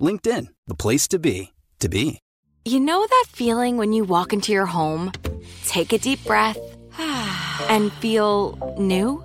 LinkedIn, the place to be, to be. You know that feeling when you walk into your home, take a deep breath, and feel new?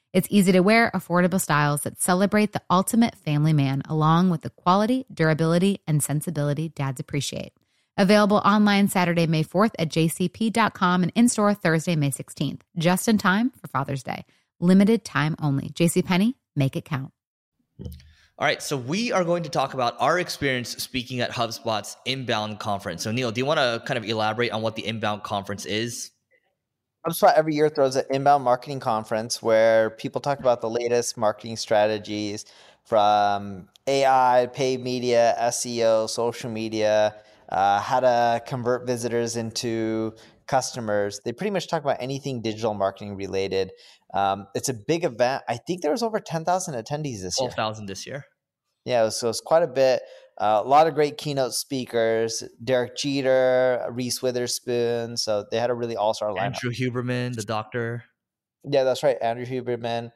It's easy to wear, affordable styles that celebrate the ultimate family man, along with the quality, durability, and sensibility dads appreciate. Available online Saturday, May 4th at jcp.com and in store Thursday, May 16th, just in time for Father's Day. Limited time only. JCPenney, make it count. All right, so we are going to talk about our experience speaking at HubSpot's inbound conference. So, Neil, do you want to kind of elaborate on what the inbound conference is? HubSpot every year throws an inbound marketing conference where people talk about the latest marketing strategies from AI, paid media, SEO, social media, uh, how to convert visitors into customers. They pretty much talk about anything digital marketing related. Um, it's a big event. I think there was over 10,000 attendees this 12, year. 12,000 this year. Yeah, so it's quite a bit. Uh, a lot of great keynote speakers, Derek Jeter, Reese Witherspoon. So they had a really all star lineup. Andrew Huberman, the doctor. Yeah, that's right. Andrew Huberman.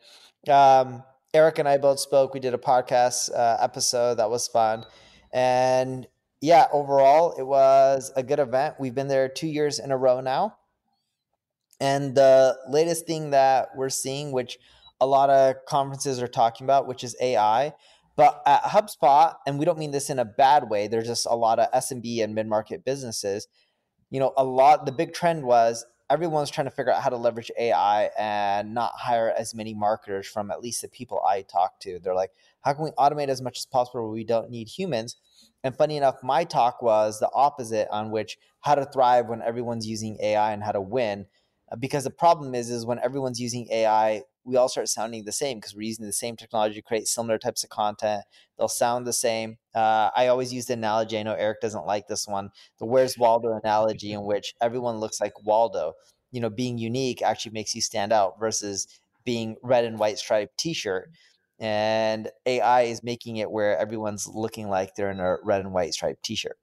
Um, Eric and I both spoke. We did a podcast uh, episode that was fun. And yeah, overall, it was a good event. We've been there two years in a row now. And the latest thing that we're seeing, which a lot of conferences are talking about, which is AI. But at HubSpot, and we don't mean this in a bad way, there's just a lot of SMB and mid market businesses. You know, a lot, the big trend was everyone's trying to figure out how to leverage AI and not hire as many marketers from at least the people I talk to. They're like, how can we automate as much as possible where we don't need humans? And funny enough, my talk was the opposite on which how to thrive when everyone's using AI and how to win. Because the problem is, is when everyone's using AI, we all start sounding the same because we're using the same technology to create similar types of content. They'll sound the same. Uh, I always use the analogy. I know Eric doesn't like this one, the "Where's Waldo" analogy, in which everyone looks like Waldo. You know, being unique actually makes you stand out versus being red and white striped T-shirt. And AI is making it where everyone's looking like they're in a red and white striped T-shirt.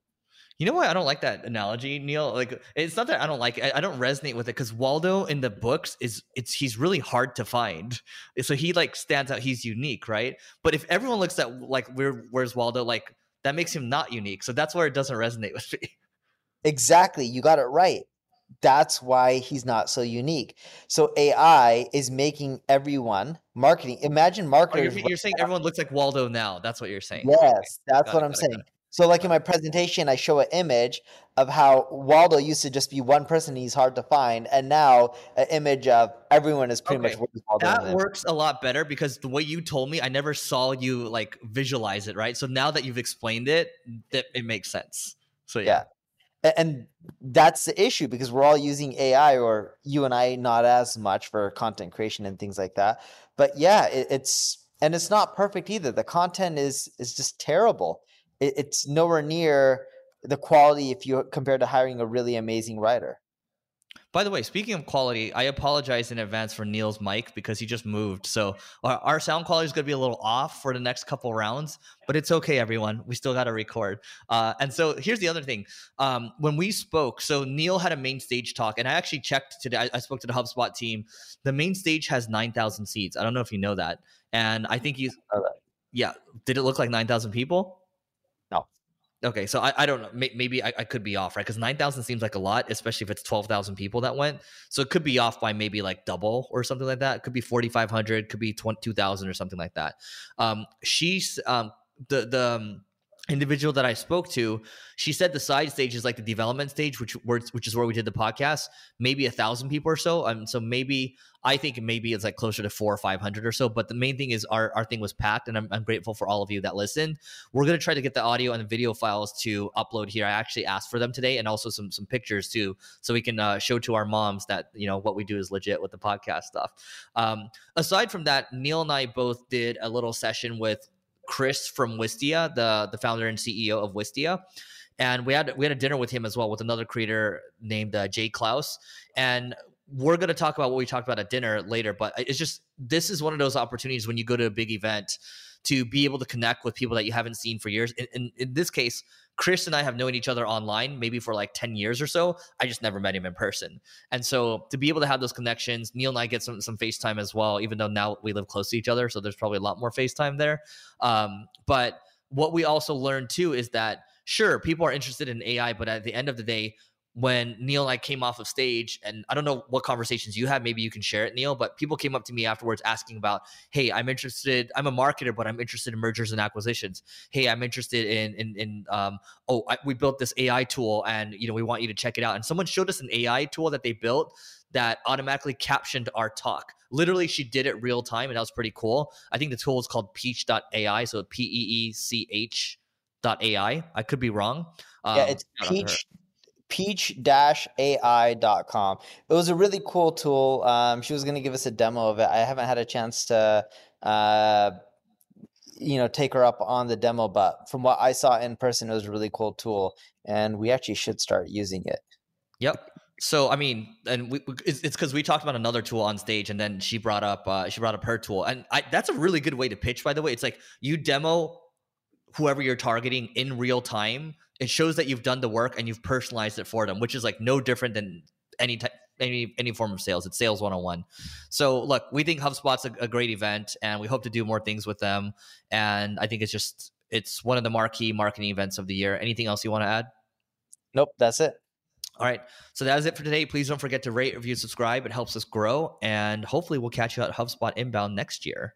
You know why I don't like that analogy, Neil? Like, it's not that I don't like it. I don't resonate with it because Waldo in the books is it's he's really hard to find. So he like stands out. He's unique, right? But if everyone looks at like where where's Waldo, like that makes him not unique. So that's where it doesn't resonate with me. Exactly, you got it right. That's why he's not so unique. So AI is making everyone marketing. Imagine Oh, marketers. you're, you're saying everyone looks like Waldo now. That's what you're saying. Yes, that's Got what it, I'm got it, got saying. it. So, like in my presentation, I show an image of how Waldo used to just be one person; he's hard to find, and now an image of everyone is pretty Okay, much Waldo. That works a lot better because the way you told me, I never saw you like visualize it, right? So now that you've explained it, that it makes sense. So yeah. Yeah. and that's the issue because we're all using AI, or you and I not as much for content creation and things like that. But yeah, it, it's and it's not perfect either. The content is is just terrible. It, it's nowhere near the quality if you compare to hiring a really amazing writer. By the way, speaking of quality, I apologize in advance for Neil's mic because he just moved. So our, our sound quality is going to be a little off for the next couple rounds, but it's okay, everyone. We still got to record. Uh, and so here's the other thing. Um, when we spoke, so Neil had a main stage talk, and I actually checked today. I, I spoke to the HubSpot team. The main stage has 9,000 seats. I don't know if you know that. And I think he's, yeah. Did it look like 9,000 people? Okay, so I, I don't know. Maybe I, I could be off, right? Because 9,000 seems like a lot, especially if it's 12,000 people that went. So it could be off by maybe like double or something like that. It could be 4,500, could be 2,000 or something like that. Um, she's, um, the, the, um, individual that I spoke to, she said the side stage is like the development stage, which which is where we did the podcast. Maybe a thousand people or so. Um, so maybe I think maybe it's like closer to four or five hundred or so. But the main thing is our our thing was packed, and I'm, I'm grateful for all of you that listened. We're gonna try to get the audio and the video files to upload here. I actually asked for them today, and also some some pictures too, so we can uh, show to our moms that you know what we do is legit with the podcast stuff. Um, aside from that, Neil and I both did a little session with Chris from Wistia, the the founder and CEO of Wistia, and we had we had a dinner with him as well with another creator named uh, Jay Clouse, and we're going to talk about what we talked about at dinner later. But it's just this is one of those opportunities when you go to a big event to be able to connect with people that you haven't seen for years. In, in, in this case, Chris and I have known each other online maybe for like 10 years or so. I just never met him in person. And so to be able to have those connections, Neil and I get some some FaceTime as well, even though now we live close to each other. So there's probably a lot more FaceTime there. Um, but what we also learned too is that sure, people are interested in AI, but at the end of the day, when Neil and I came off of stage, and I don't know what conversations you had, maybe you can share it, Neil, but people came up to me afterwards asking about, hey, I'm interested, I'm a marketer, but I'm interested in mergers and acquisitions. Hey, I'm interested in, in, in um, oh, I, we built this AI tool and, you know, we want you to check it out. And someone showed us an AI tool that they built that automatically captioned our talk. Literally, she did it real time, and that was pretty cool. I think the tool is called Peech.ai, so P E E C H dot AI. I could be wrong. Um, yeah, it's Peech peech-ai.com. It was a really cool tool. Um, she was going to give us a demo of it. I haven't had a chance to, uh, you know, take her up on the demo, but from what I saw in person, it was a really cool tool, and we actually should start using it. Yep. So I mean, and we, it's because we talked about another tool on stage, and then she brought up uh, she brought up her tool, and I, that's a really good way to pitch. By the way, it's like you demo whoever you're targeting in real time it shows that you've done the work and you've personalized it for them, which is like no different than any type any any form of sales. It's sales 101. So look, we think HubSpot's a, a great event and we hope to do more things with them. And I think it's just it's one of the marquee marketing events of the year. Anything else you want to add? Nope, that's it. All right. So that is it for today. Please don't forget to rate, review, subscribe. It helps us grow. And hopefully we'll catch you at HubSpot Inbound next year.